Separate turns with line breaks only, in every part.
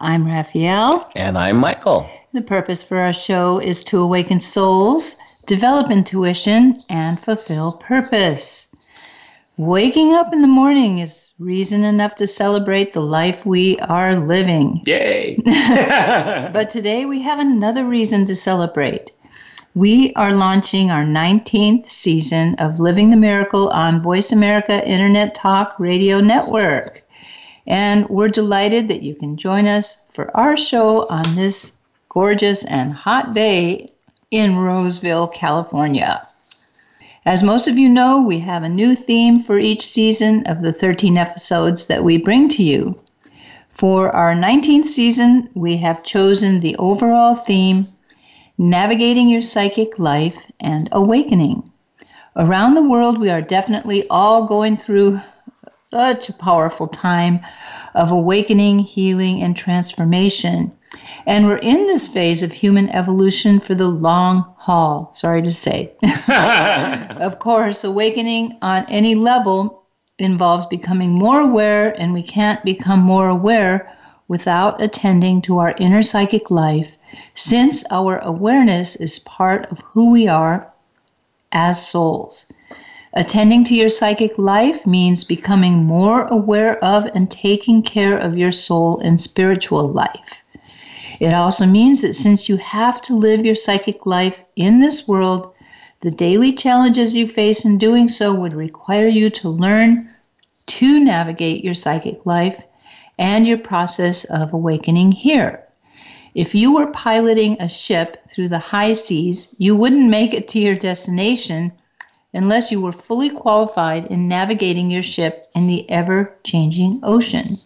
I'm Raphaelle.
And I'm Michael.
The purpose for our show is to awaken souls, develop intuition, and fulfill purpose. Waking up in the morning is reason enough to celebrate the life we are living.
Yay!
but today we have another reason to celebrate. We are launching our 19th season of Living the Miracle on Voice America Internet Talk Radio Network. And we're delighted that you can join us for our show on this gorgeous and hot day in Roseville, California. As most of you know, we have a new theme for each season of the 13 episodes that we bring to you. For our 19th season, we have chosen the overall theme Navigating Your Psychic Life and Awakening. Around the world, we are definitely all going through such a powerful time of awakening, healing, and transformation. And we're in this phase of human evolution for the long haul, sorry to say. of course, awakening on any level involves becoming more aware, and we can't become more aware without attending to our inner psychic life, since our awareness is part of who we are as souls. Attending to your psychic life means becoming more aware of and taking care of your soul and spiritual life. It also means that since you have to live your psychic life in this world, the daily challenges you face in doing so would require you to learn to navigate your psychic life and your process of awakening here. If you were piloting a ship through the high seas, you wouldn't make it to your destination unless you were fully qualified in navigating your ship in the ever changing ocean.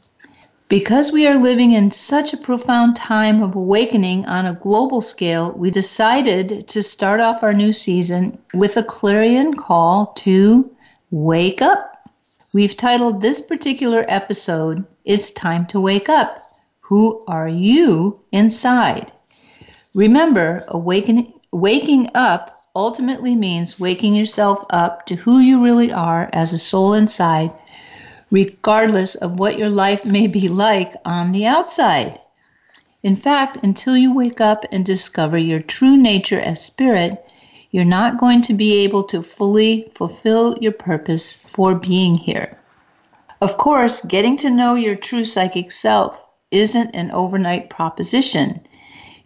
Because we are living in such a profound time of awakening on a global scale, we decided to start off our new season with a clarion call to wake up. We've titled this particular episode, It's Time to Wake Up. Who are you inside? Remember, awakening, waking up ultimately means waking yourself up to who you really are as a soul inside regardless of what your life may be like on the outside. In fact, until you wake up and discover your true nature as spirit, you're not going to be able to fully fulfill your purpose for being here. Of course, getting to know your true psychic self isn't an overnight proposition.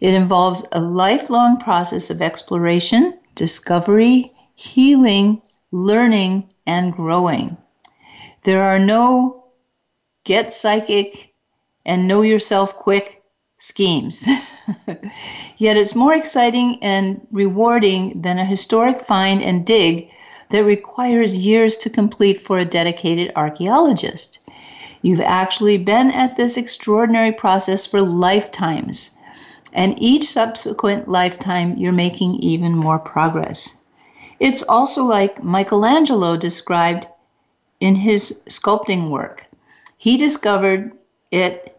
It involves a lifelong process of exploration, discovery, healing, learning, and growing. There are no get psychic and know yourself quick schemes. Yet it's more exciting and rewarding than a historic find and dig that requires years to complete for a dedicated archaeologist. You've actually been at this extraordinary process for lifetimes, and each subsequent lifetime you're making even more progress. It's also like Michelangelo described in his sculpting work. He discovered it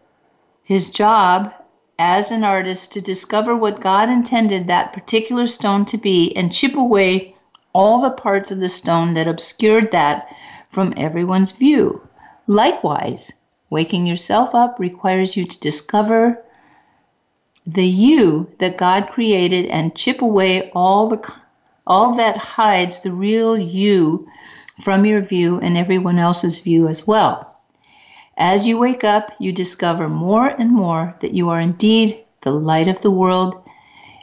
his job as an artist to discover what God intended that particular stone to be and chip away all the parts of the stone that obscured that from everyone's view. Likewise, waking yourself up requires you to discover the you that God created and chip away all the all that hides the real you from your view and everyone else's view as well. As you wake up, you discover more and more that you are indeed the light of the world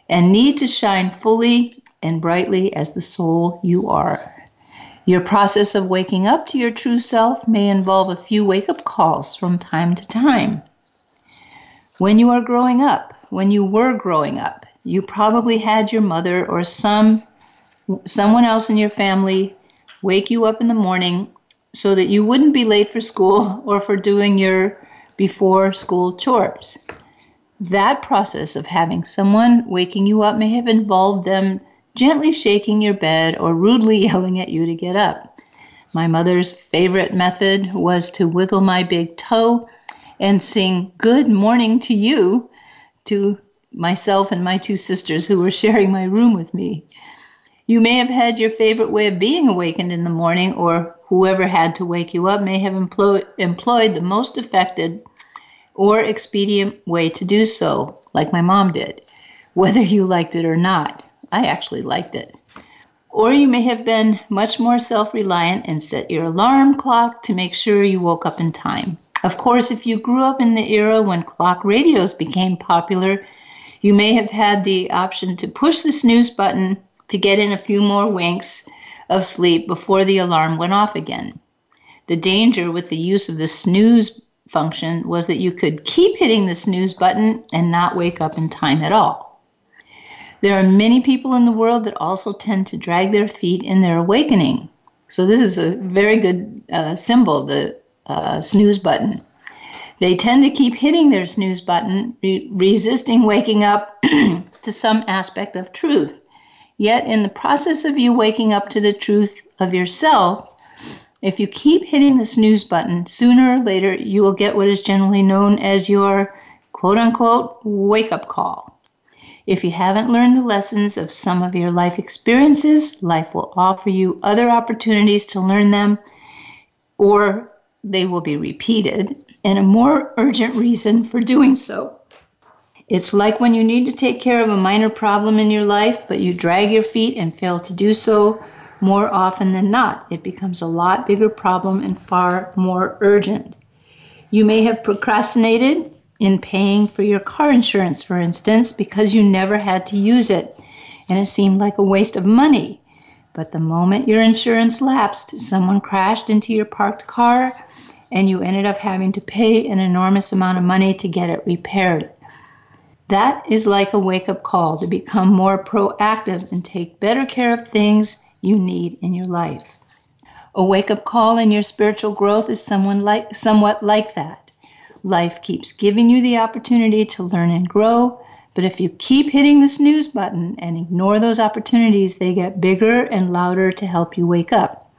and need to shine fully and brightly as the soul you are. Your process of waking up to your true self may involve a few wake up calls from time to time. When you are growing up, when you were growing up, you probably had your mother or some someone else in your family wake you up in the morning so that you wouldn't be late for school or for doing your before school chores. That process of having someone waking you up may have involved them gently shaking your bed or rudely yelling at you to get up. My mother's favorite method was to wiggle my big toe and sing Good Morning to You to myself and my two sisters who were sharing my room with me. You may have had your favorite way of being awakened in the morning, or whoever had to wake you up may have employ- employed the most effective or expedient way to do so, like my mom did, whether you liked it or not. I actually liked it. Or you may have been much more self reliant and set your alarm clock to make sure you woke up in time. Of course, if you grew up in the era when clock radios became popular, you may have had the option to push the snooze button to get in a few more winks of sleep before the alarm went off again. The danger with the use of the snooze function was that you could keep hitting the snooze button and not wake up in time at all. There are many people in the world that also tend to drag their feet in their awakening. So, this is a very good uh, symbol, the uh, snooze button. They tend to keep hitting their snooze button, re- resisting waking up to some aspect of truth. Yet, in the process of you waking up to the truth of yourself, if you keep hitting the snooze button, sooner or later you will get what is generally known as your quote unquote wake up call. If you haven't learned the lessons of some of your life experiences, life will offer you other opportunities to learn them, or they will be repeated, and a more urgent reason for doing so. It's like when you need to take care of a minor problem in your life, but you drag your feet and fail to do so more often than not. It becomes a lot bigger problem and far more urgent. You may have procrastinated in paying for your car insurance, for instance, because you never had to use it and it seemed like a waste of money. But the moment your insurance lapsed, someone crashed into your parked car and you ended up having to pay an enormous amount of money to get it repaired. That is like a wake up call to become more proactive and take better care of things you need in your life. A wake up call in your spiritual growth is someone like, somewhat like that. Life keeps giving you the opportunity to learn and grow, but if you keep hitting the snooze button and ignore those opportunities, they get bigger and louder to help you wake up.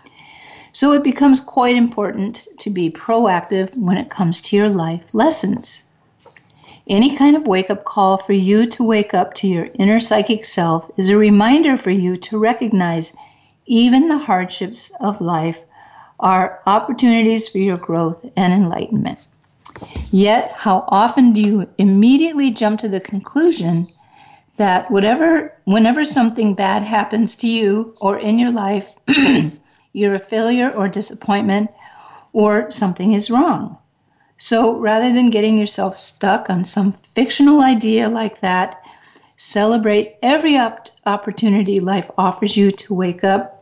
So it becomes quite important to be proactive when it comes to your life lessons. Any kind of wake up call for you to wake up to your inner psychic self is a reminder for you to recognize even the hardships of life are opportunities for your growth and enlightenment. Yet, how often do you immediately jump to the conclusion that whatever whenever something bad happens to you or in your life, you're a failure or disappointment or something is wrong? So rather than getting yourself stuck on some fictional idea like that, celebrate every op- opportunity life offers you to wake up.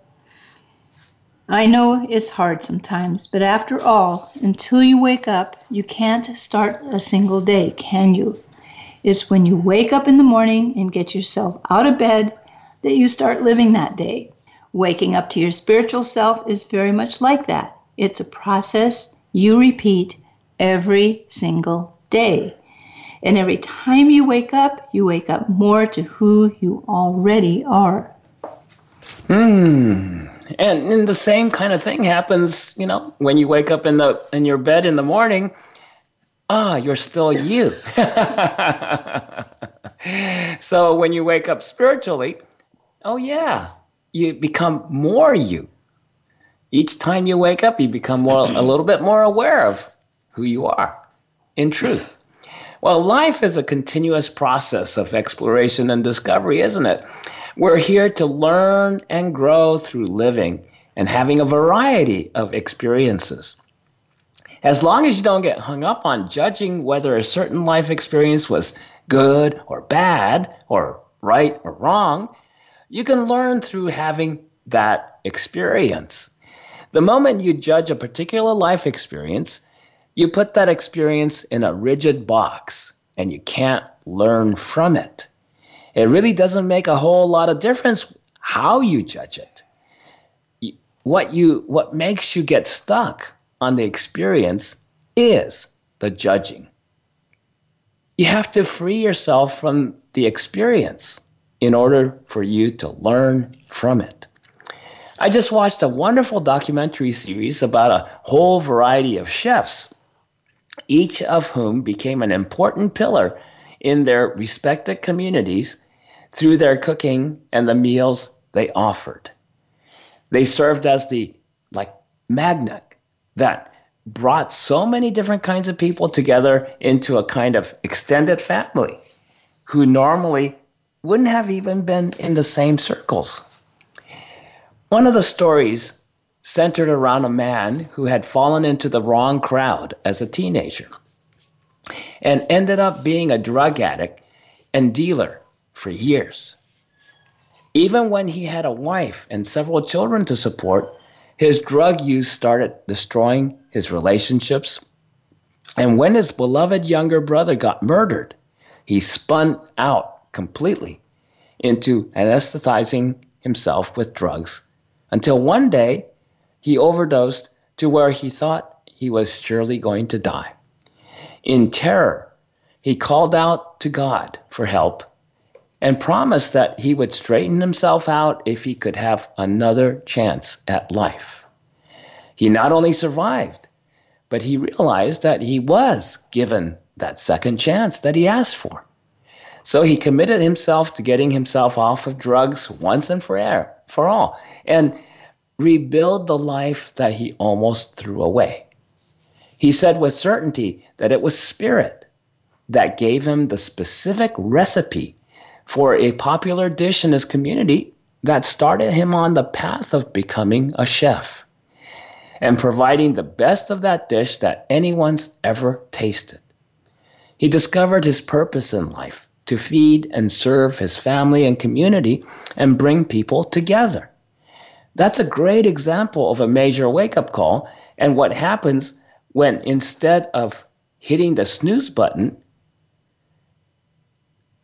I know it's hard sometimes, but after all, until you wake up, you can't start a single day, can you? It's when you wake up in the morning and get yourself out of bed that you start living that day. Waking up to your spiritual self is very much like that. It's a process you repeat every single day. And every time you wake up, you wake up more to who you already are.
Hmm. And, and the same kind of thing happens, you know, when you wake up in the in your bed in the morning. Ah, you're still you. so when you wake up spiritually, oh yeah, you become more you. Each time you wake up, you become more a little bit more aware of who you are in truth. Well, life is a continuous process of exploration and discovery, isn't it? We're here to learn and grow through living and having a variety of experiences. As long as you don't get hung up on judging whether a certain life experience was good or bad, or right or wrong, you can learn through having that experience. The moment you judge a particular life experience, you put that experience in a rigid box and you can't learn from it. It really doesn't make a whole lot of difference how you judge it. What you what makes you get stuck on the experience is the judging. You have to free yourself from the experience in order for you to learn from it. I just watched a wonderful documentary series about a whole variety of chefs, each of whom became an important pillar in their respective communities through their cooking and the meals they offered. They served as the like magnet that brought so many different kinds of people together into a kind of extended family who normally wouldn't have even been in the same circles. One of the stories centered around a man who had fallen into the wrong crowd as a teenager and ended up being a drug addict and dealer for years. Even when he had a wife and several children to support, his drug use started destroying his relationships. And when his beloved younger brother got murdered, he spun out completely into anesthetizing himself with drugs until one day he overdosed to where he thought he was surely going to die. In terror, he called out to God for help and promised that he would straighten himself out if he could have another chance at life. He not only survived, but he realized that he was given that second chance that he asked for. So he committed himself to getting himself off of drugs once and for, air, for all and rebuild the life that he almost threw away. He said with certainty that it was spirit that gave him the specific recipe for a popular dish in his community that started him on the path of becoming a chef and providing the best of that dish that anyone's ever tasted. He discovered his purpose in life to feed and serve his family and community and bring people together. That's a great example of a major wake up call and what happens when instead of hitting the snooze button,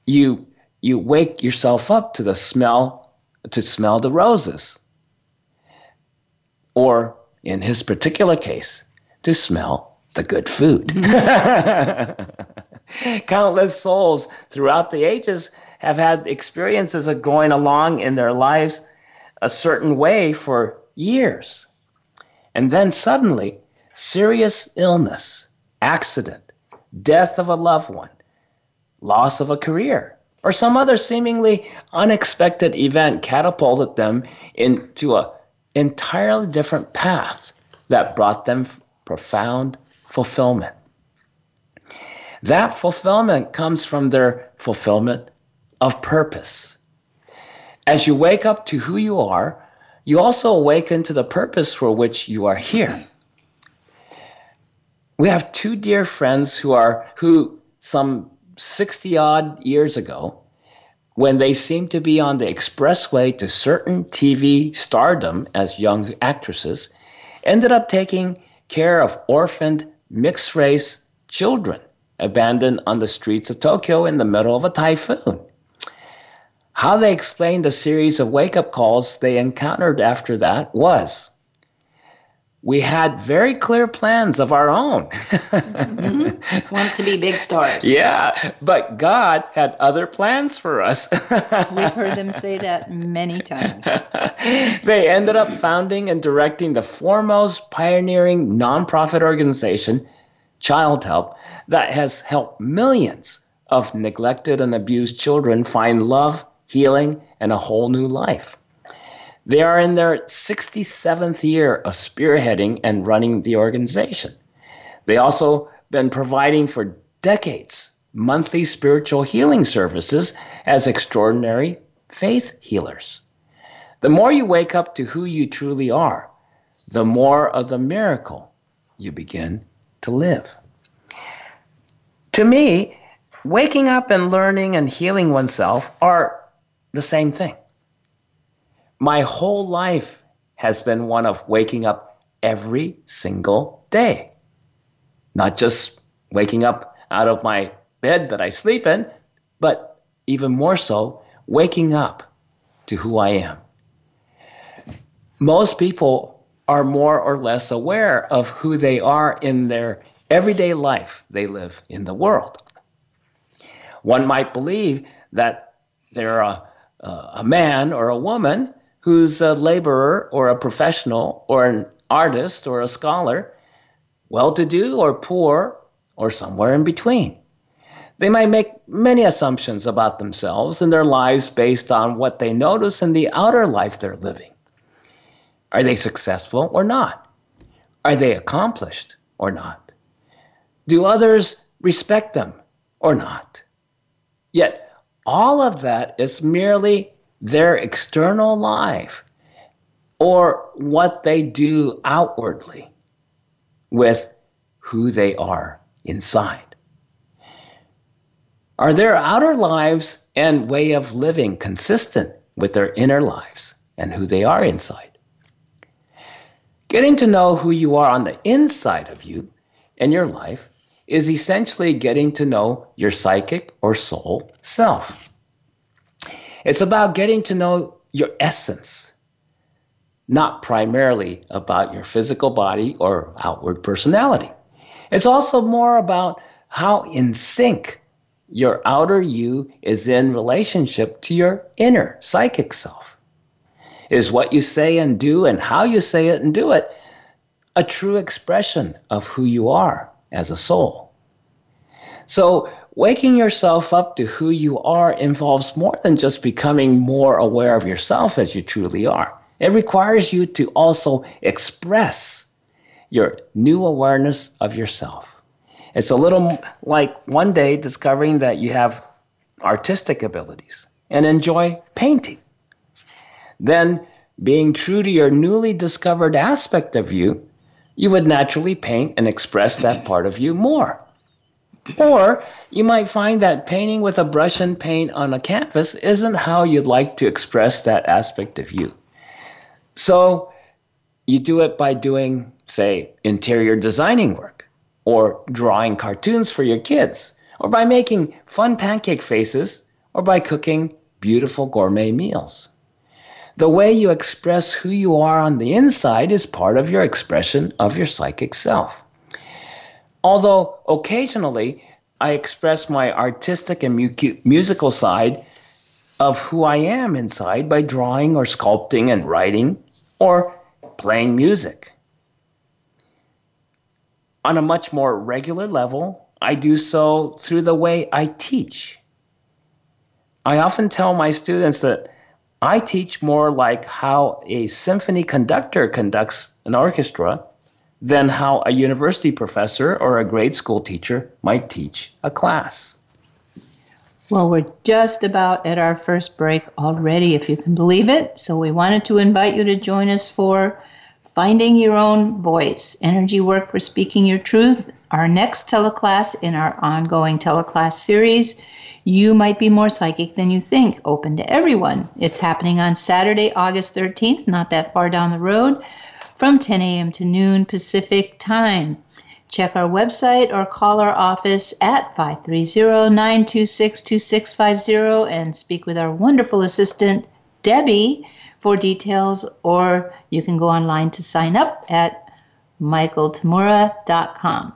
you you wake yourself up to the smell to smell the roses. Or in his particular case to smell the good food. Countless souls throughout the ages have had experiences of going along in their lives a certain way for years. And then suddenly serious illness accident death of a loved one loss of a career or some other seemingly unexpected event catapulted them into an entirely different path that brought them profound fulfillment. That fulfillment comes from their fulfillment of purpose. As you wake up to who you are, you also awaken to the purpose for which you are here. We have two dear friends who are who some 60 odd years ago, when they seemed to be on the expressway to certain TV stardom as young actresses, ended up taking care of orphaned mixed race children abandoned on the streets of Tokyo in the middle of a typhoon. How they explained the series of wake up calls they encountered after that was we had very clear plans of our own.
mm-hmm. Want to be big stars.
Yeah, but God had other plans for us.
We've heard them say that many times.
they ended up founding and directing the foremost pioneering nonprofit organization, Childhelp, that has helped millions of neglected and abused children find love, healing, and a whole new life. They are in their 67th year of spearheading and running the organization. They also been providing for decades monthly spiritual healing services as extraordinary faith healers. The more you wake up to who you truly are, the more of the miracle you begin to live. To me, waking up and learning and healing oneself are the same thing. My whole life has been one of waking up every single day. Not just waking up out of my bed that I sleep in, but even more so, waking up to who I am. Most people are more or less aware of who they are in their everyday life they live in the world. One might believe that they're a, a man or a woman who's a laborer or a professional or an artist or a scholar, well to do or poor or somewhere in between. They might make many assumptions about themselves and their lives based on what they notice in the outer life they're living. Are they successful or not? Are they accomplished or not? Do others respect them or not? Yet, all of that is merely their external life or what they do outwardly with who they are inside. Are their outer lives and way of living consistent with their inner lives and who they are inside? Getting to know who you are on the inside of you and your life is essentially getting to know your psychic or soul self. It's about getting to know your essence, not primarily about your physical body or outward personality. It's also more about how in sync your outer you is in relationship to your inner psychic self. Is what you say and do and how you say it and do it a true expression of who you are as a soul? So, waking yourself up to who you are involves more than just becoming more aware of yourself as you truly are. It requires you to also express your new awareness of yourself. It's a little like one day discovering that you have artistic abilities and enjoy painting. Then, being true to your newly discovered aspect of you, you would naturally paint and express that part of you more. Or you might find that painting with a brush and paint on a canvas isn't how you'd like to express that aspect of you. So you do it by doing, say, interior designing work, or drawing cartoons for your kids, or by making fun pancake faces, or by cooking beautiful gourmet meals. The way you express who you are on the inside is part of your expression of your psychic self. Although occasionally I express my artistic and mu- musical side of who I am inside by drawing or sculpting and writing or playing music. On a much more regular level, I do so through the way I teach. I often tell my students that I teach more like how a symphony conductor conducts an orchestra than how a university professor or a grade school teacher might teach a class.
Well, we're just about at our first break already, if you can believe it. So, we wanted to invite you to join us for Finding Your Own Voice Energy Work for Speaking Your Truth, our next teleclass in our ongoing teleclass series. You might be more psychic than you think, open to everyone. It's happening on Saturday, August 13th, not that far down the road, from 10 a.m. to noon Pacific time. Check our website or call our office at 530 926 2650 and speak with our wonderful assistant, Debbie, for details, or you can go online to sign up at michaeltamura.com.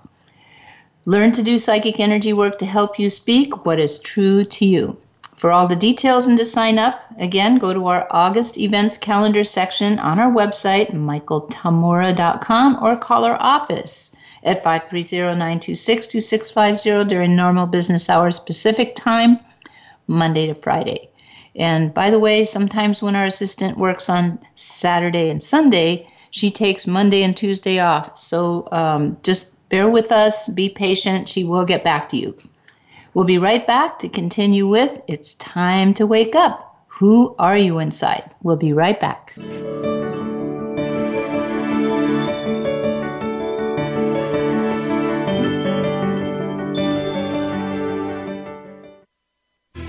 Learn to do psychic energy work to help you speak what is true to you. For all the details and to sign up, again, go to our August events calendar section on our website, michaeltamura.com, or call our office at 530-926-2650 during normal business hours Pacific time, Monday to Friday. And by the way, sometimes when our assistant works on Saturday and Sunday, she takes Monday and Tuesday off. So um, just Bear with us, be patient. She will get back to you. We'll be right back to continue with It's Time to Wake Up. Who are you inside? We'll be right back.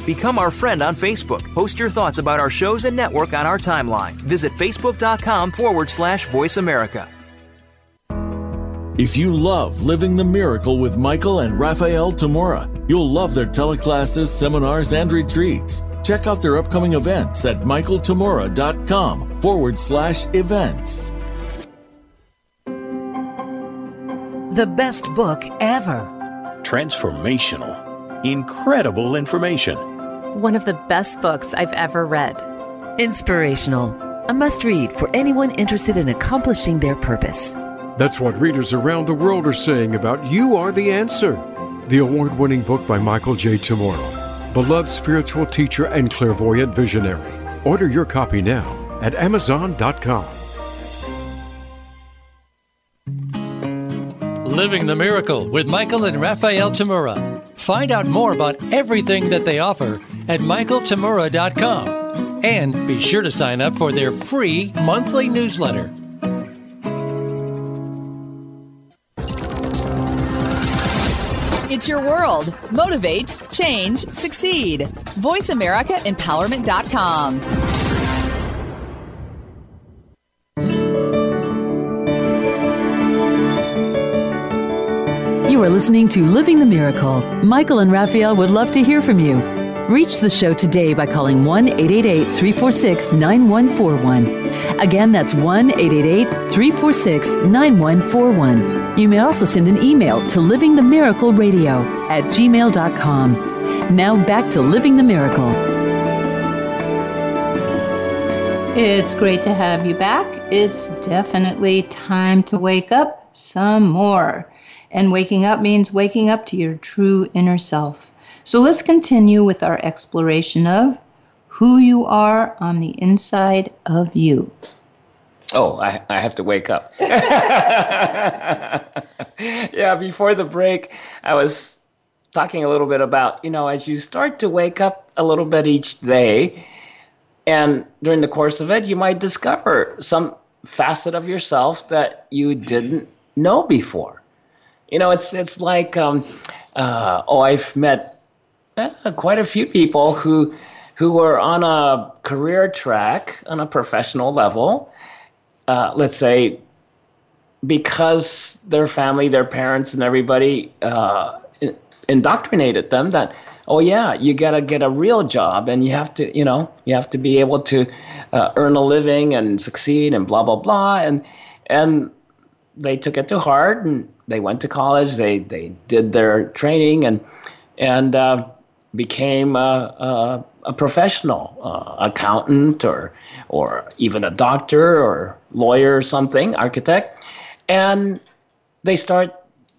Become our friend on Facebook. Post your thoughts about our shows and network on our timeline. Visit facebook.com forward slash voice America.
If you love Living the Miracle with Michael and Raphaelle Tamura, you'll love their teleclasses, seminars, and retreats. Check out their upcoming events at michaeltamura.com forward slash events.
The best book ever.
Transformational. Incredible information.
One of the best books I've ever read.
Inspirational. A must read for anyone interested in accomplishing their purpose.
That's what readers around the world are saying about You Are the Answer, the award winning book by Michael J. Tamura, beloved spiritual teacher and clairvoyant visionary. Order your copy now at Amazon.com.
Living the Miracle with Michael and Raphaelle Tamura. Find out more about everything that they offer at michaeltamura.com and be sure to sign up for their free monthly newsletter.
Your world. Motivate, change, succeed. VoiceAmericaEmpowerment.com.
You are listening to Living the Miracle. Michael and Raphaelle would love to hear from you. Reach the show today by calling 1 888 346 9141. Again, that's 1 888 346 9141. You may also send an email to livingthemiracleradio at gmail.com. Now back to Living the Miracle.
It's great to have you back. It's definitely time to wake up some more. And waking up means waking up to your true inner self. So let's continue with our exploration of who you are on the inside of you.
Oh, I, I have to wake up. yeah, before the break, I was talking a little bit about, you know, as you start to wake up a little bit each day, and during the course of it, you might discover some facet of yourself that you didn't know before. You know, it's it's like, um, uh, oh, I've met uh, quite a few people who who were on a career track on a professional level. Uh, let's say because their family, their parents, and everybody uh, indoctrinated them that oh yeah, you gotta get a real job and you have to you know you have to be able to uh, earn a living and succeed and blah blah blah and and they took it to heart and they went to college. They they did their training and and uh, became a, a, a professional uh, accountant or or even a doctor or lawyer or something, architect, and they start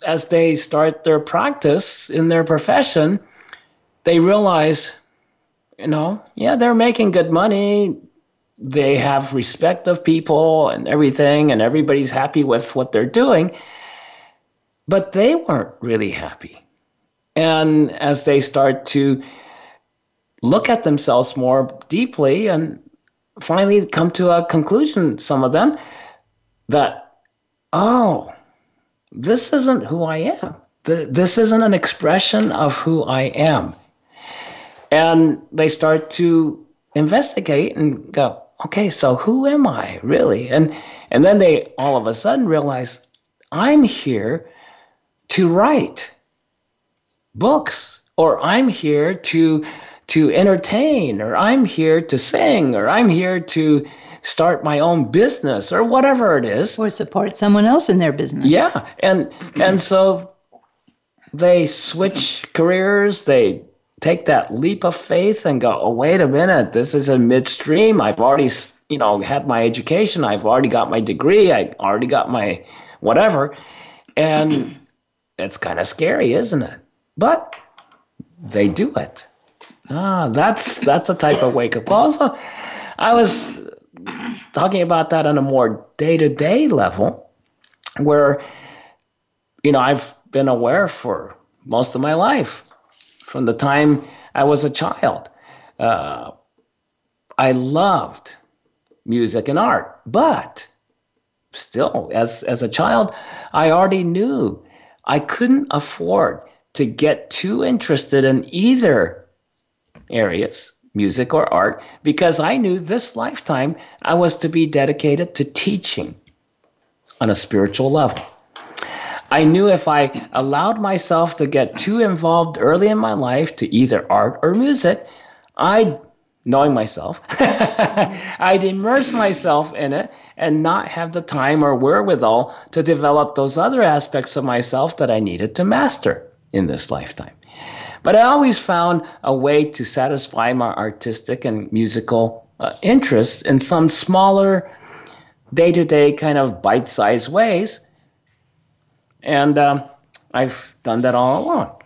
as they start their practice in their profession, they realize, you know, yeah, they're making good money. They have respect of people and everything, and everybody's happy with what they're doing but they weren't really happy. And as they start to look at themselves more deeply and finally come to a conclusion, some of them, that, oh, this isn't who I am. This isn't an expression of who I am. And they start to investigate and go, okay, so who am I really? And and then they all of a sudden realize I'm here to write books or I'm here to to entertain or I'm here to sing or I'm here to start my own business or whatever it is
or support someone else in their business.
Yeah. And and so they switch careers, they take that leap of faith and go, "Oh, wait a minute, this is a midstream. I've already, you know, had my education, I've already got my degree, I already got my whatever." And it's kind of scary, isn't it? But they do it. Ah, that's that's a type of wake up call. So I was talking about that on a more day to day level, where you know I've been aware for most of my life, from the time I was a child. Uh, I loved music and art, but still, as as a child, I already knew I couldn't afford to get too interested in either areas, music or art, because I knew this lifetime I was to be dedicated to teaching on a spiritual level. I knew if I allowed myself to get too involved early in my life to either art or music, I'd knowing myself, I'd immerse myself in it and not have the time or wherewithal to develop those other aspects of myself that I needed to master in this lifetime. But I always found a way to satisfy my artistic and musical uh, interests in some smaller, day to day kind of bite sized ways. And um, I've done that all along.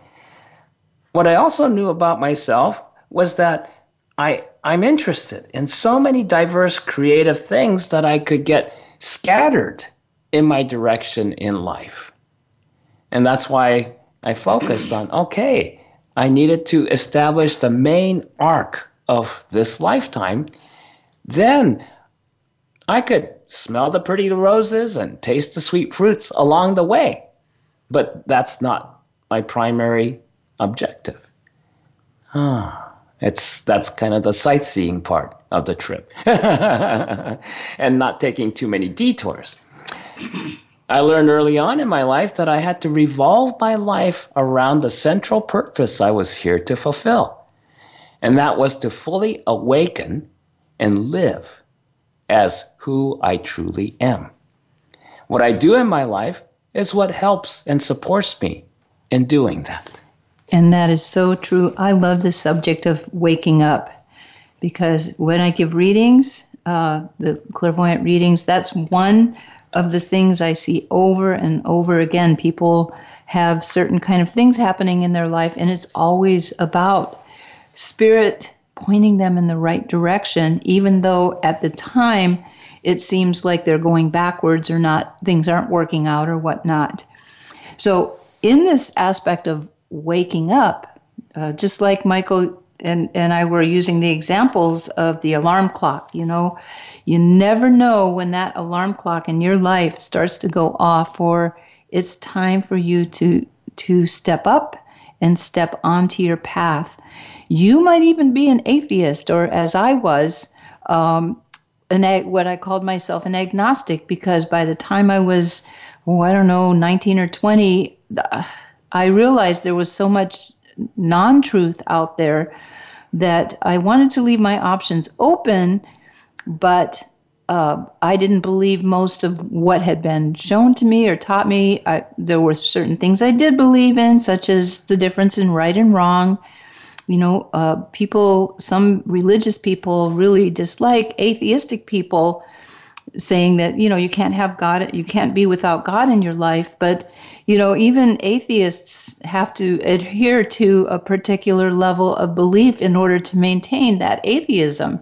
What I also knew about myself was that I, I'm interested in so many diverse creative things that I could get scattered in my direction in life. And that's why I focused on okay, I needed to establish the main arc of this lifetime. Then I could smell the pretty roses and taste the sweet fruits along the way. But that's not my primary objective. Ah. It's that's kind of the sightseeing part of the trip, and not taking too many detours. I learned early on in my life that I had to revolve my life around the central purpose I was here to fulfill. And that was to fully awaken and live as who I truly am. What I do in my life is what helps and supports me in doing that.
And that is so true. I love the subject of waking up because when I give readings, uh, the clairvoyant readings, that's one of the things I see over and over again. People have certain kind of things happening in their life, and it's always about spirit pointing them in the right direction, even though at the time it seems like they're going backwards or not, things aren't working out or whatnot. So, in this aspect of waking up, uh, just like Michael and, and I were using the examples of the alarm clock, you know, you never know when that alarm clock in your life starts to go off or it's time for you to to step up and step onto your path. You might even be an atheist, or as I was, um, an ag- what I called myself an agnostic, because by the time I was, oh, I don't know, 19 or 20, I realized there was so much non truth out there that I wanted to leave my options open, but uh, I didn't believe most of what had been shown to me or taught me. I, there were certain things I did believe in, such as the difference in right and wrong. You know, uh, people, some religious people really dislike atheistic people saying that, you know, you can't have God, you can't be without God in your life. But you know, even atheists have to adhere to a particular level of belief in order to maintain that atheism.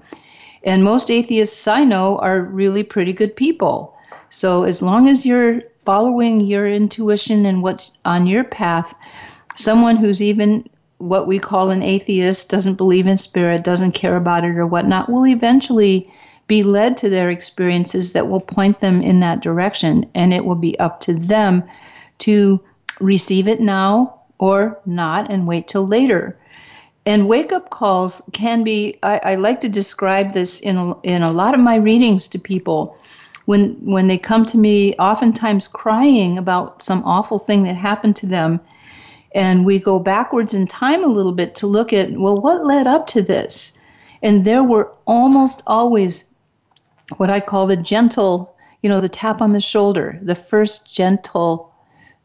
And most atheists I know are really pretty good people. So as long as you're following your intuition and what's on your path, someone who's even what we call an atheist, doesn't believe in spirit, doesn't care about it or whatnot, will eventually be led to their experiences that will point them in that direction. And it will be up to them to receive it now or not and wait till later. And wake up calls can be, I, I, like to describe this in a, in a lot of my readings to people. When, when they come to me, oftentimes crying about some awful thing that happened to them, and we go backwards in time a little bit to look at, well, what led up to this? And there were almost always what I call the gentle, you know, the tap on the shoulder, the first gentle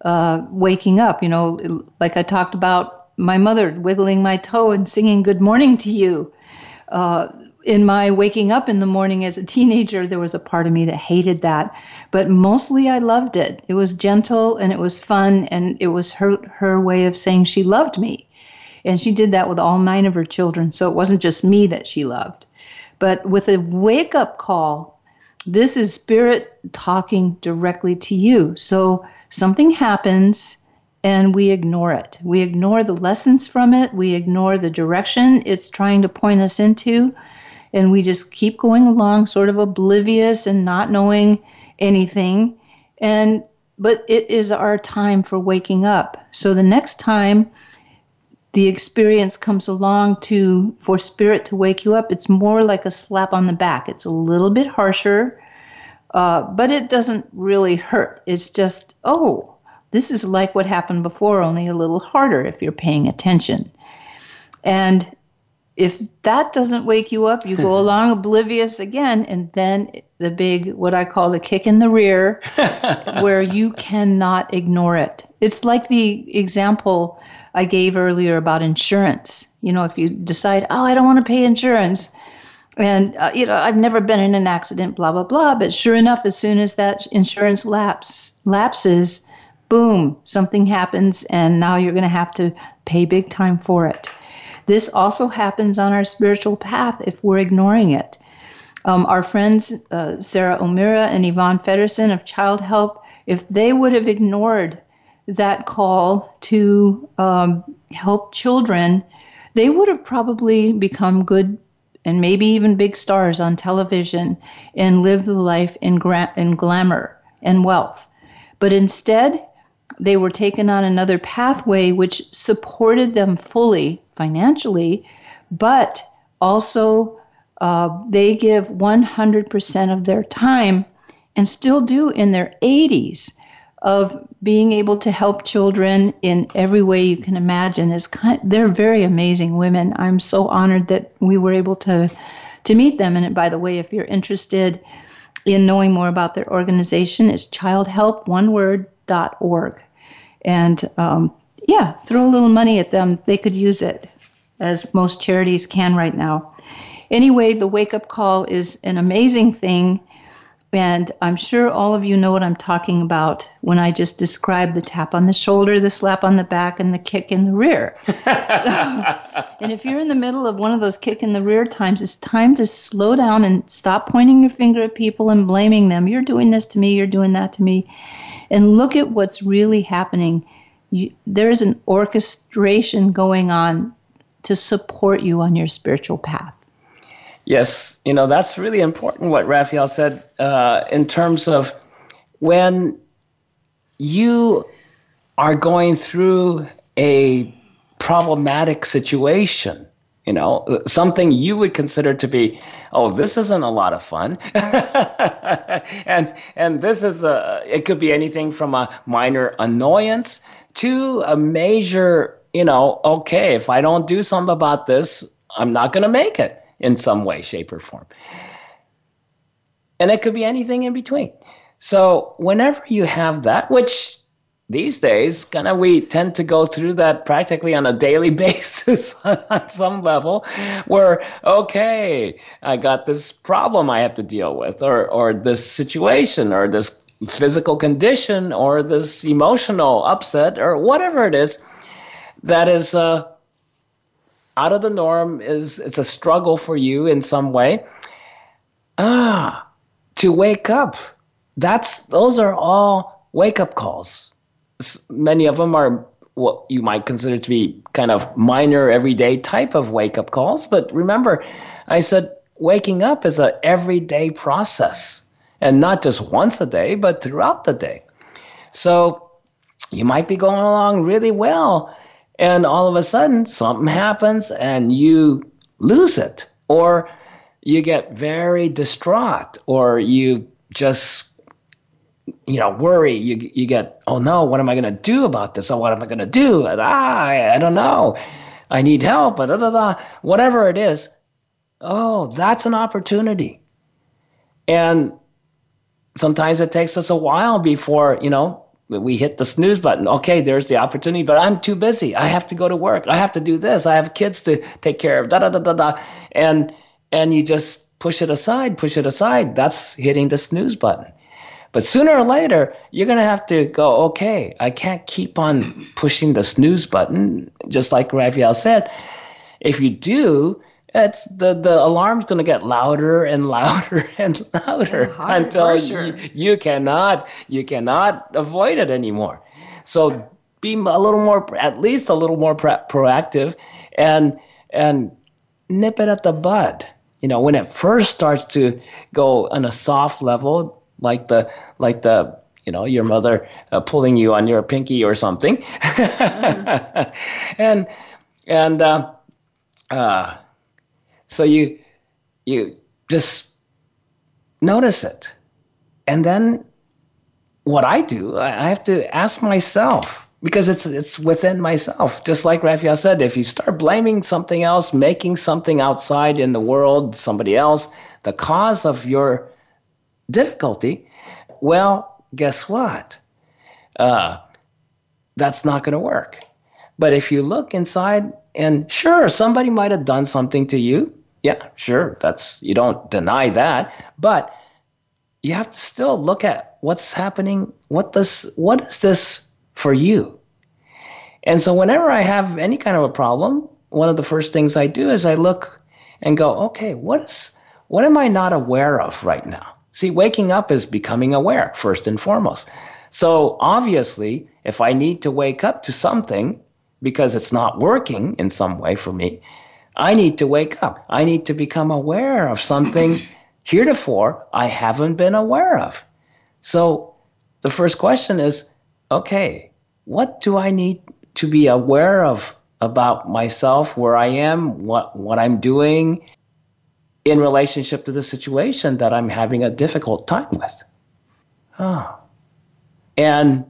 uh, waking up. You know, like I talked about my mother wiggling my toe and singing "Good morning" to you. Uh, in my waking up in the morning as a teenager, there was a part of me that hated that, but mostly I loved it. It was gentle and it was fun, and it was her her way of saying she loved me, and she did that with all nine of her children. So it wasn't just me that she loved, but with a wake up call, this is spirit talking directly to you. So something happens and we ignore it. We ignore the lessons from it, we ignore the direction it's trying to point us into, and we just keep going along sort of oblivious and not knowing anything. And but it is our time for waking up. So the next time the experience comes along to for spirit to wake you up, it's more like a slap on the back. It's a little bit harsher uh, but it doesn't really hurt. It's just, oh, this is like what happened before, only a little harder if you're paying attention. And if that doesn't wake you up, you go along oblivious again, and then the big, what I call the kick in the rear, where you cannot ignore it. It's like the example I gave earlier about insurance. You know, if you decide, oh, I don't want to pay insurance, and uh, you know, I've never been in an accident, blah blah blah. But sure enough, as soon as that insurance lapse lapses, boom, something happens, and now you're going to have to pay big time for it. This also happens on our spiritual path if we're ignoring it. Um, our friends uh, Sara O'Meara and Yvonne Fedderson of Childhelp, if they would have ignored that call to um, help children, they would have probably become good and maybe even big stars on television and live the life in, gra- in glamour and wealth. But instead, they were taken on another pathway which supported them fully financially, but also uh, they give 100% of their time and still do in their 80s of being able to help children in every way you can imagine is kind they're very amazing women. I'm so honored that we were able to to meet them. And by the way if you're interested in knowing more about their organization it's childhelponeword.org and um, yeah throw a little money at them. They could use it as most charities can right now. Anyway the wake up call is an amazing thing and I'm sure all of you know what I'm talking about when I just describe the tap on the shoulder, the slap on the back, and the kick in the rear. so, and if you're in the middle of one of those kick in the rear times, it's time to slow down and stop pointing your finger at people and blaming them. You're doing this to me, you're doing that to me. And look at what's really happening. You, there's an orchestration going on to support you on your spiritual path.
Yes, you know, that's really important what Raphaelle said uh, in terms of when you are going through a problematic situation, you know, something you would consider to be, oh, this isn't a lot of fun. and and this is a it could be anything from a minor annoyance to a major, you know, okay, if I don't do something about this, I'm not going to make it in some way, shape, or form. And it could be anything in between. So whenever you have that, which these days, kind of we tend to go through that practically on a daily basis on some level, where okay, I got this problem I have to deal with, or or this situation, or this physical condition, or this emotional upset, or whatever it is that is uh, out of the norm is it's a struggle for you in some way. Ah to wake up. That's those are all wake up calls many of them are what you might consider to be kind of minor everyday type of wake up calls. But remember i said waking up is a everyday process and not just once a day but throughout the day. So you might be going along really well and all of a sudden something happens and you lose it or you get very distraught or you just you know worry. You you get oh no what am i going to do about this? Oh what am i going to do ah, I, I don't know. I need help da, da, da. whatever it is. Oh that's an opportunity. And sometimes it takes us a while before you know we hit the snooze button. Okay, there's the opportunity, but I'm too busy. I have to go to work. I have to do this. I have kids to take care of. Da da da da da. And and you just push it aside, push it aside. That's hitting the snooze button. But sooner or later, you're to have to go, okay, I can't keep on pushing the snooze button, just like Raphaelle said. If you do, it's the the alarm's going to get louder and louder and louder until you, you cannot you cannot avoid it anymore. So be a little more, at least a little more pro- proactive, and and nip it at the bud. You know, when it first starts to go on a soft level, like the like the you know your mother uh, pulling you on your pinky or something, mm. and and uh, uh, so you you just notice it. And then what I do, I have to ask myself, because it's it's within myself. Just like Raphaelle said, if you start blaming something else, making something outside in the world, somebody else, the cause of your difficulty, well, guess what? Uh, that's not going to work. But if you look inside, and sure, somebody might have done something to you. Yeah, sure, that's you don't deny that, but you have to still look at what's happening. What this? What is this for you. And so whenever I have any kind of a problem, one of the first things I do is I look and go, okay, what is what am I not aware of right now? See, waking up is becoming aware first and foremost. So obviously, if I need to wake up to something because it's not working in some way for me, I need to wake up. I need to become aware of something heretofore I haven't been aware of. So the first question is okay, what do I need to be aware of about myself, where I am, what, what I'm doing in relationship to the situation that I'm having a difficult time with? Oh. And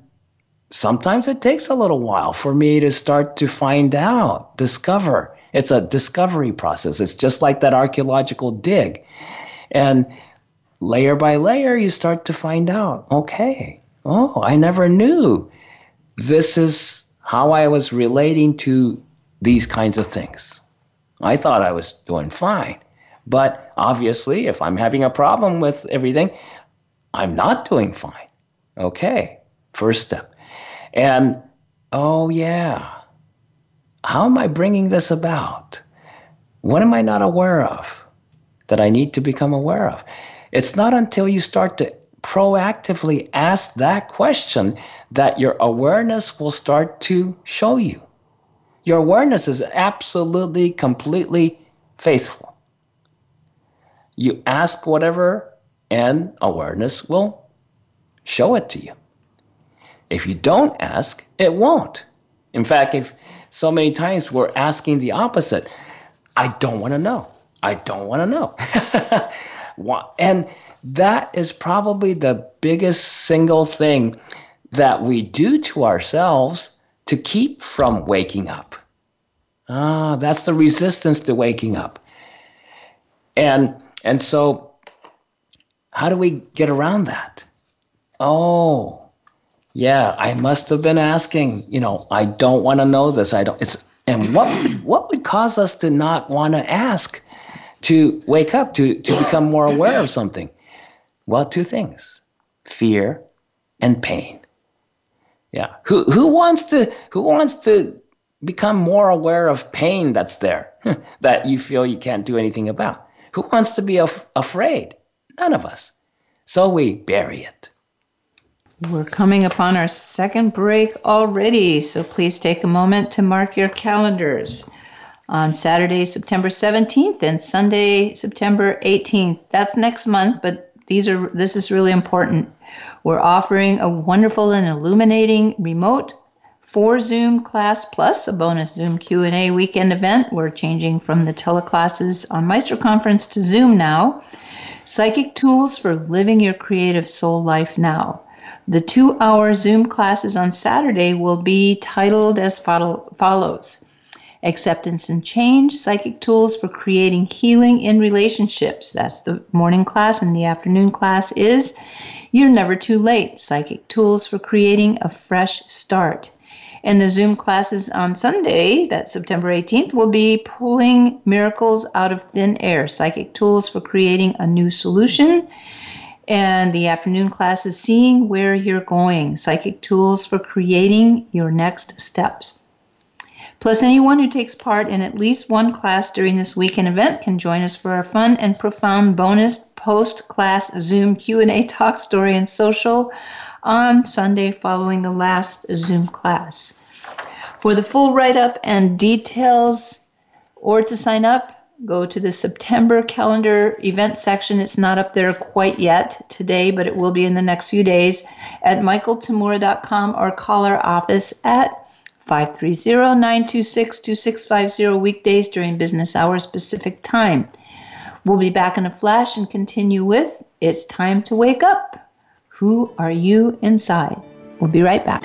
sometimes it takes a little while for me to start to find out, discover. It's a discovery process. It's just like that archaeological dig. And layer by layer, you start to find out okay, oh, I never knew this is how I was relating to these kinds of things. I thought I was doing fine. But obviously, if I'm having a problem with everything, I'm not doing fine. Okay, first step. And oh, yeah, how am I bringing this about? What am I not aware of that I need to become aware of? It's not until you start to proactively ask that question that your awareness will start to show you. Your awareness is absolutely, completely faithful. You ask whatever, and awareness will show it to you. If you don't ask, it won't. In fact, if so many times we're asking the opposite, I don't want to know. I don't want to know. and that is probably the biggest single thing that we do to ourselves to keep from waking up. Ah, that's the resistance to waking up. And and so how do we get around that? Oh, yeah, I must have been asking, you know, I don't want to know this. I don't it's and what what would cause us to not want to ask to wake up to to become more aware of something? Well, two things fear and pain. Yeah. Who, who wants to who wants to become more aware of pain that's there that you feel you can't do anything about? Who wants to be af- afraid? None of us. So we bury it.
We're coming upon our second break already, so please take a moment to mark your calendars on Saturday, September 17th and Sunday, September 18th. That's next month, but these are this is really important. We're offering a wonderful and illuminating remote for Zoom class plus a bonus Zoom Q&A weekend event. We're changing from the teleclasses on Maestro Conference to Zoom now. Psychic tools for living your creative soul life now. The two hour Zoom classes on Saturday will be titled as follows Acceptance and Change Psychic Tools for Creating Healing in Relationships. That's the morning class, and the afternoon class is You're Never Too Late Psychic Tools for Creating a Fresh Start. And the Zoom classes on Sunday, that's September 18th, will be Pulling Miracles Out of Thin Air Psychic Tools for Creating a New Solution. And the afternoon class is Seeing Where You're Going Psychic Tools for Creating Your Next Steps. Plus, anyone who takes part in at least one class during this weekend event can join us for our fun and profound bonus post-class Zoom Q&A talk story and social on Sunday following the last Zoom class. For the full write-up and details or to sign up, go to the September calendar event section. It's not up there quite yet today, but it will be in the next few days at michaeltamura.com or call our office at 530-926-2650 weekdays during business hours Pacific time. We'll be back in a flash and continue with It's Time to Wake Up. Who are you inside? We'll be right back.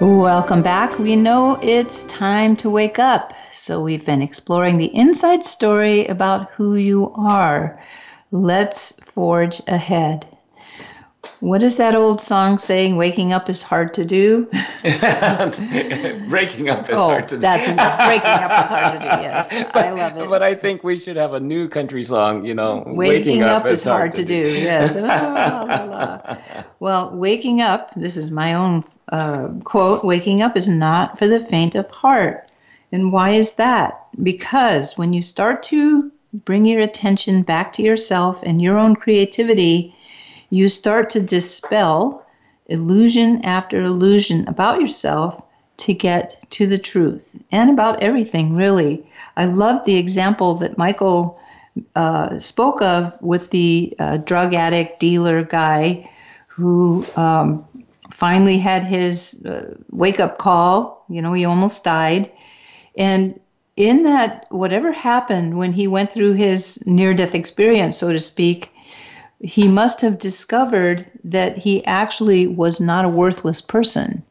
Welcome back. We know it's time to wake up. So, we've been exploring the inside story about who you are. Let's forge ahead. What is that old song saying? Waking up is hard to do.
breaking up is
oh,
hard to do.
that's breaking up is hard to do. Yes, I love it.
But I think we should have a new country song. You know,
waking, waking up, up, is hard, hard to, do. do. Yes. la, la, la. Well, waking up. This is my own uh, quote. Waking up is not for the faint of heart. And why is that? Because when you start to bring your attention back to yourself and your own creativity, you start to dispel illusion after illusion about yourself to get to the truth and about everything, really. I love the example that Michael uh, spoke of with the uh, drug addict dealer guy who um, finally had his uh, wake up call. You know, he almost died. And in that, whatever happened when he went through his near death experience, so to speak, he must have discovered that he actually was not a worthless person.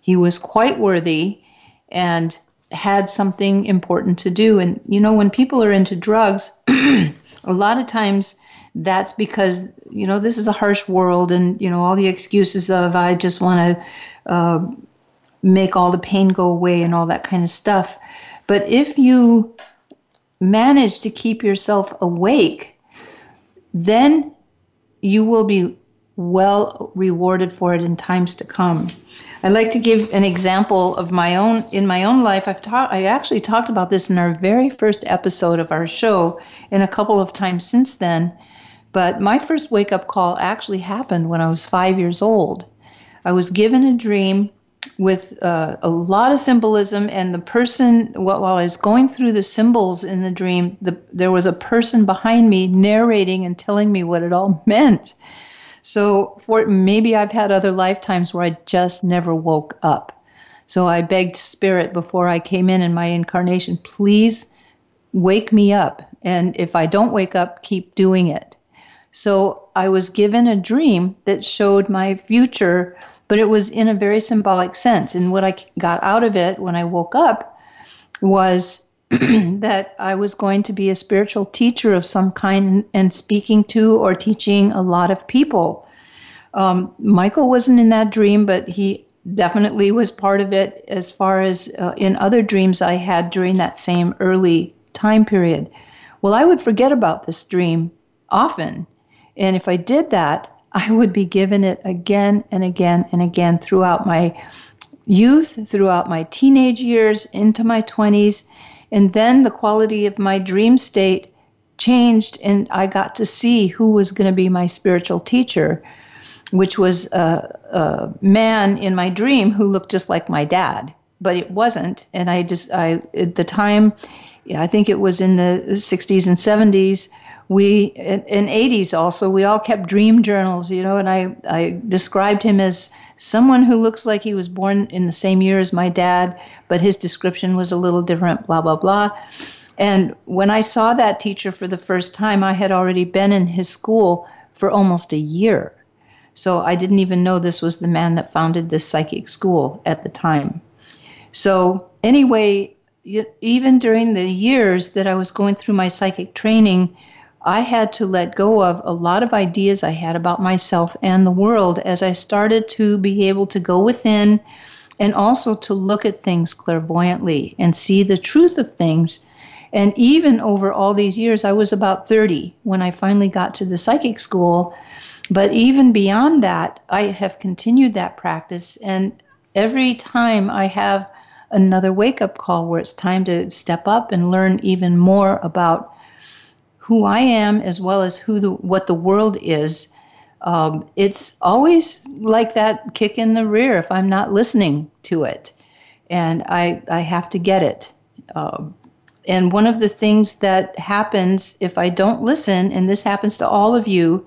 He was quite worthy and had something important to do. And, you know, when people are into drugs, a lot of times that's because, you know, this is a harsh world and, you know, all the excuses of, I just want to uh, make all the pain go away and all that kind of stuff. But if you manage to keep yourself awake, then you will be well rewarded for it in times to come. I'd like to give an example of my own in my own life. I've talked I actually talked about this in our very first episode of our show and a couple of times since then. But my first wake up call actually happened when I was 5 years old. I was given a dream with uh, a lot of symbolism and the person while i was going through the symbols in the dream the, there was a person behind me narrating and telling me what it all meant. So for maybe i've had other lifetimes where i just never woke up. So i begged spirit before i came in in my incarnation please wake me up and if i don't wake up keep doing it. So i was given a dream that showed my future but it was in a very symbolic sense. And what I got out of it when I woke up was that I was going to be a spiritual teacher of some kind and speaking to or teaching a lot of people. Um, Michael wasn't in that dream, but he definitely was part of it as far as uh, in other dreams I had during that same early time period. Well, I would forget about this dream often. And if I did that, I would be given it again and again and again throughout my youth, throughout my teenage years, into my 20s. And then the quality of my dream state changed and I got to see who was going to be my spiritual teacher, which was a, a man in my dream who looked just like my dad, but it wasn't. And I just, I, at the time, I think it was in the 60s and 70s, we, in, in 80s also, we all kept dream journals, you know, and I, I described him as someone who looks like he was born in the same year as my dad, but his description was a little different, blah, blah, blah. And when I saw that teacher for the first time, I had already been in his school for almost a year. So I didn't even know this was the man that founded this psychic school at the time. So, anyway, even during the years that I was going through my psychic training, I had to let go of a lot of ideas I had about myself and the world as I started to be able to go within and also to look at things clairvoyantly and see the truth of things and even over all these years, I was about 30 when I finally got to the psychic school. But even beyond that, I have continued that practice. And every time I have another wake up call where it's time to step up and learn even more about who I am as well as who the, what the world is. Um, it's always like that kick in the rear if I'm not listening to it, and I I have to get it. Um, and one of the things that happens if I don't listen, and this happens to all of you,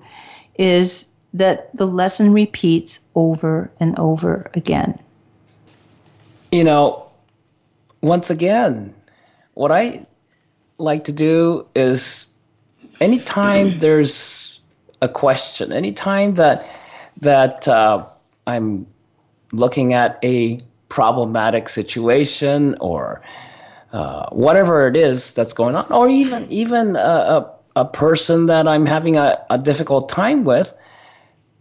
is that the lesson repeats over and over again.
You know, once again, what I like to do is anytime there's a question, anytime that that uh, I'm looking at a problematic situation or uh, whatever it is that's going on, or even even a, a, person that I'm having a, a difficult time with.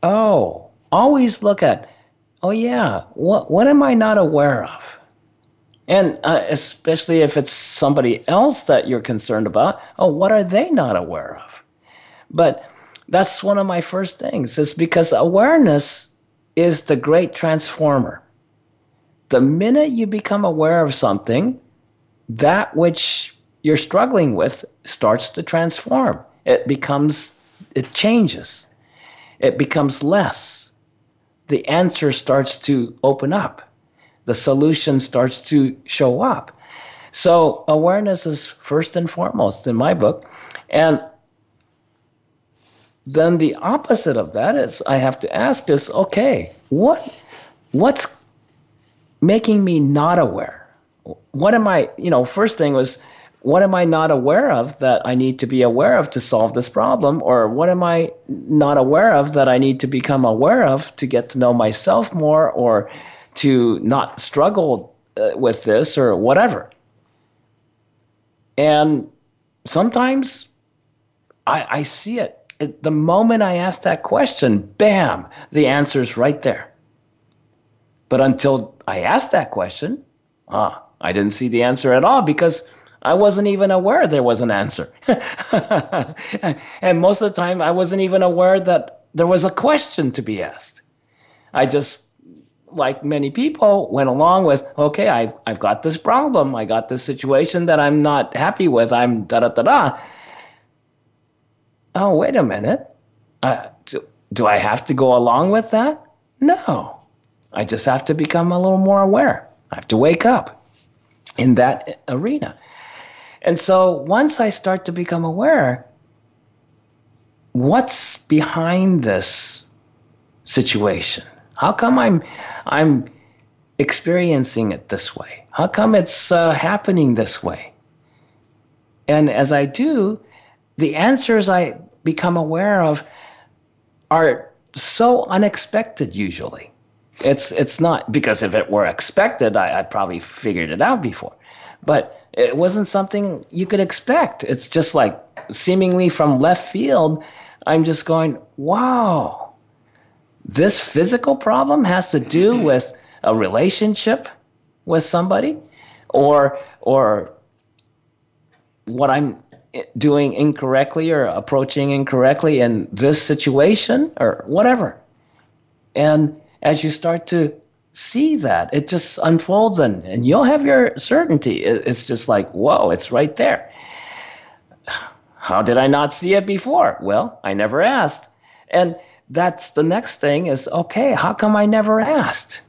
Oh, always look at, oh yeah, what what am I not aware of? And uh, especially if it's somebody else that you're concerned about, oh, what are they not aware of? But that's one of my first things, is because awareness is the great transformer. The minute you become aware of something, that which you're struggling with starts to transform. It becomes, it changes. It becomes less. The answer starts to open up. The solution starts to show up. So, awareness is first and foremost in my book. And then the opposite of that is I have to ask is okay, what what's making me not aware? what am I, you know, first thing was, what am I not aware of that I need to be aware of to solve this problem? Or what am I not aware of that I need to become aware of to get to know myself more or to not struggle uh, with this or whatever? And sometimes I, I see it. The moment I ask that question, bam, the answer's right there. But until I ask that question, ah, I didn't see the answer at all because I wasn't even aware there was an answer. and most of the time, I wasn't even aware that there was a question to be asked. I just, like many people, went along with, okay, I've, I've got this problem. I got this situation that I'm not happy with. I'm da da da da. Oh, wait a minute. Uh, do, do I have to go along with that? No. I just have to become a little more aware. I have to wake up in that arena. And so once I start to become aware, what's behind this situation? How come I'm I'm experiencing it this way? How come it's uh, happening this way? And as I do, the answers I become aware of are so unexpected usually. It's it's not because if it were expected, I, I probably figured it out before, but it wasn't something you could expect. It's just like seemingly from left field. I'm just going, wow, this physical problem has to do with a relationship with somebody, or or what I'm doing incorrectly or approaching incorrectly in this situation or whatever. And as you start to see that, it just unfolds and, and you'll have your certainty. It's just like, whoa, it's right there. how did I not see it before? Well, I never asked. And that's the next thing is okay, how come I never asked?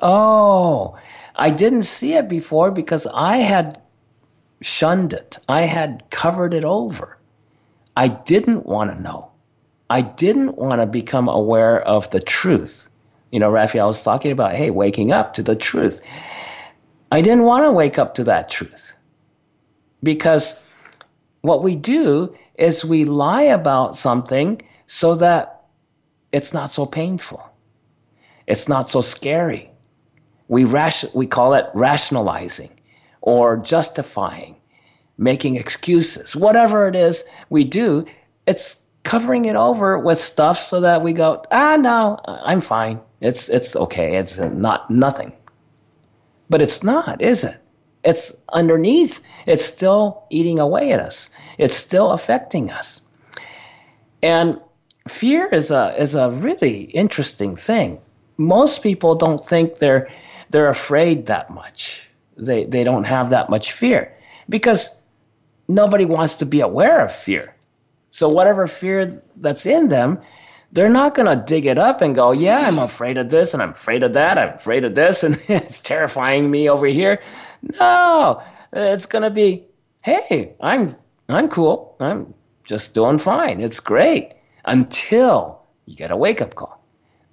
Oh, I didn't see it before because I had shunned it. I had covered it over. I didn't want to know. I didn't want to become aware of the truth. You know, Raphaelle was talking about, hey, waking up to the truth. I didn't want to wake up to that truth because what we do is we lie about something so that it's not so painful. It's not so scary. We, ration, we call it rationalizing or justifying, making excuses. Whatever it is we do, it's covering it over with stuff so that we go, ah, no, I'm fine. It's, it's okay. It's not nothing. But it's not, is it? It's underneath. It's still eating away at us. It's still affecting us. And fear is a is a really interesting thing. Most people don't think they're they're afraid that much. They they don't have that much fear because nobody wants to be aware of fear. So whatever fear that's in them, they're not going to dig it up and go, "Yeah, I'm afraid of this and I'm afraid of that. I'm afraid of this and it's terrifying me over here." No, it's going to be, "Hey, I'm I'm cool. I'm just doing fine. It's great." Until you get a wake-up call.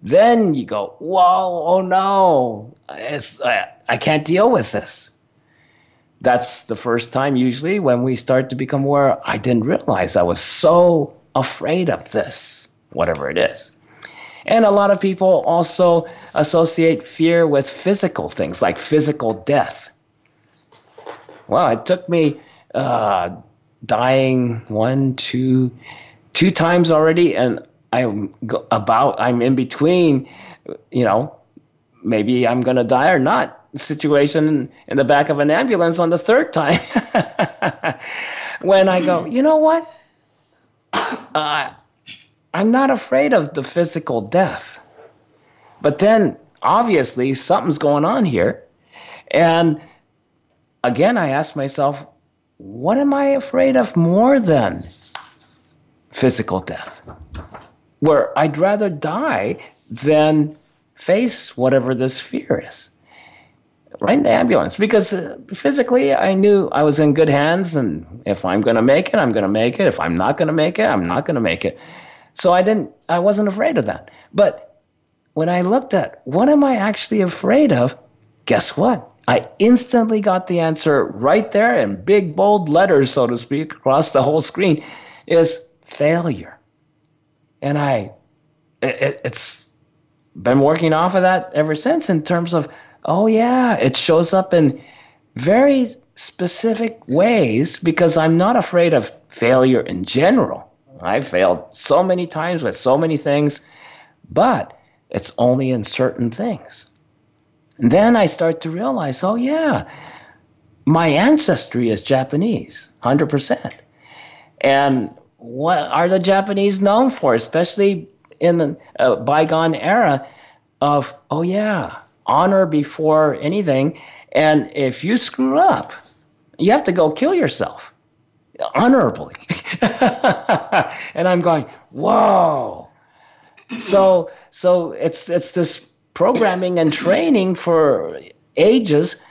Then you go, "Whoa, oh no. It's I, I can't deal with this." That's the first time usually when we start to become aware, I didn't realize I was so afraid of this whatever it is. And a lot of people also associate fear with physical things like physical death. Well, it took me uh, dying one, two, two times already, and I'm about, I'm in between, you know, maybe I'm to die or not situation in the back of an ambulance on the third time. when I go, you know what? Uh, I'm not afraid of the physical death. But then, obviously, something's going on here. And again, I ask myself, what am I afraid of more than physical death? Where I'd rather die than face whatever this fear is. Right in the ambulance, because uh, physically I knew I was in good hands, and if I'm going to make it, I'm going to make it. If I'm not going to make it, I'm not going to make it. So I didn't I wasn't afraid of that. But when I looked at what am I actually afraid of, guess what? I instantly got the answer right there in big bold letters, so to speak, across the whole screen is failure. And I it, it's been working off of that ever since in terms of oh yeah, it shows up in very specific ways because I'm not afraid of failure in general. I failed so many times with so many things, but it's only in certain things. And then I start to realize, oh yeah, my ancestry is Japanese, 100%. And what are the Japanese known for, especially in the uh, bygone era of, oh yeah, honor before anything. And if you screw up, you have to go kill yourself honorably. and I'm going, whoa. So so it's it's this programming and training for ages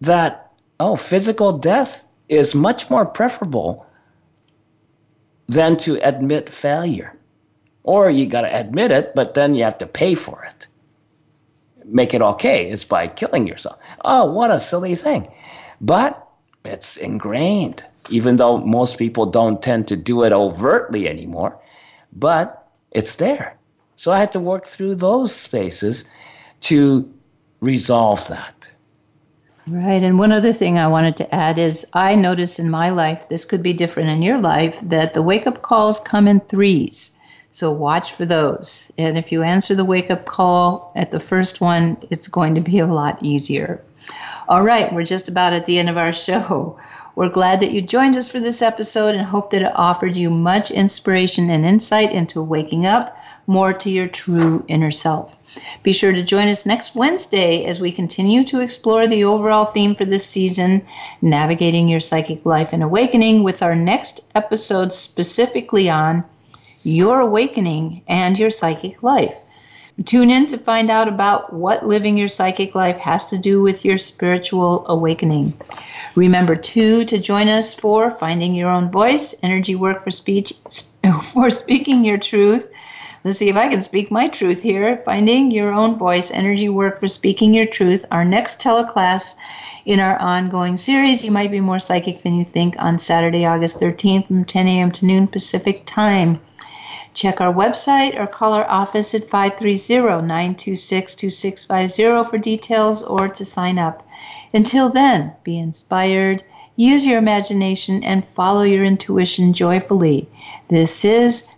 that oh physical death is much more preferable than to admit failure. Or you got to admit it, but then you have to pay for it. Make it okay is by killing yourself. Oh, what a silly thing. But it's ingrained even though most people don't tend to do it overtly anymore, but it's there. So I had to work through those spaces to resolve that.
Right. And one other thing I wanted to add is I noticed in my life, this could be different in your life, that the wake up calls come in threes. So watch for those. And if you answer the wake up call at the first one, it's going to be a lot easier. All right, we're just about at the end of our show. We're glad that you joined us for this episode and hope that it offered you much inspiration and insight into waking up, more to your true inner self. Be sure to join us next Wednesday as we continue to explore the overall theme for this season, navigating your psychic life and awakening, with our next episode specifically on your awakening and your psychic life. Tune in to find out about what living your psychic life has to do with your spiritual awakening. Remember too to join us for Finding Your Own Voice, Energy Work for Speech for Speaking Your Truth. Let's see if I can speak my truth here. Finding Your Own Voice, Energy Work for Speaking Your Truth, our next teleclass in our ongoing series. You might be more psychic than you think on Saturday, August 13th from 10 a.m. to noon Pacific time. Check our website or call our office at 530 926 2650 for details or to sign up. Until then, be inspired, use your imagination, and follow your intuition joyfully. This is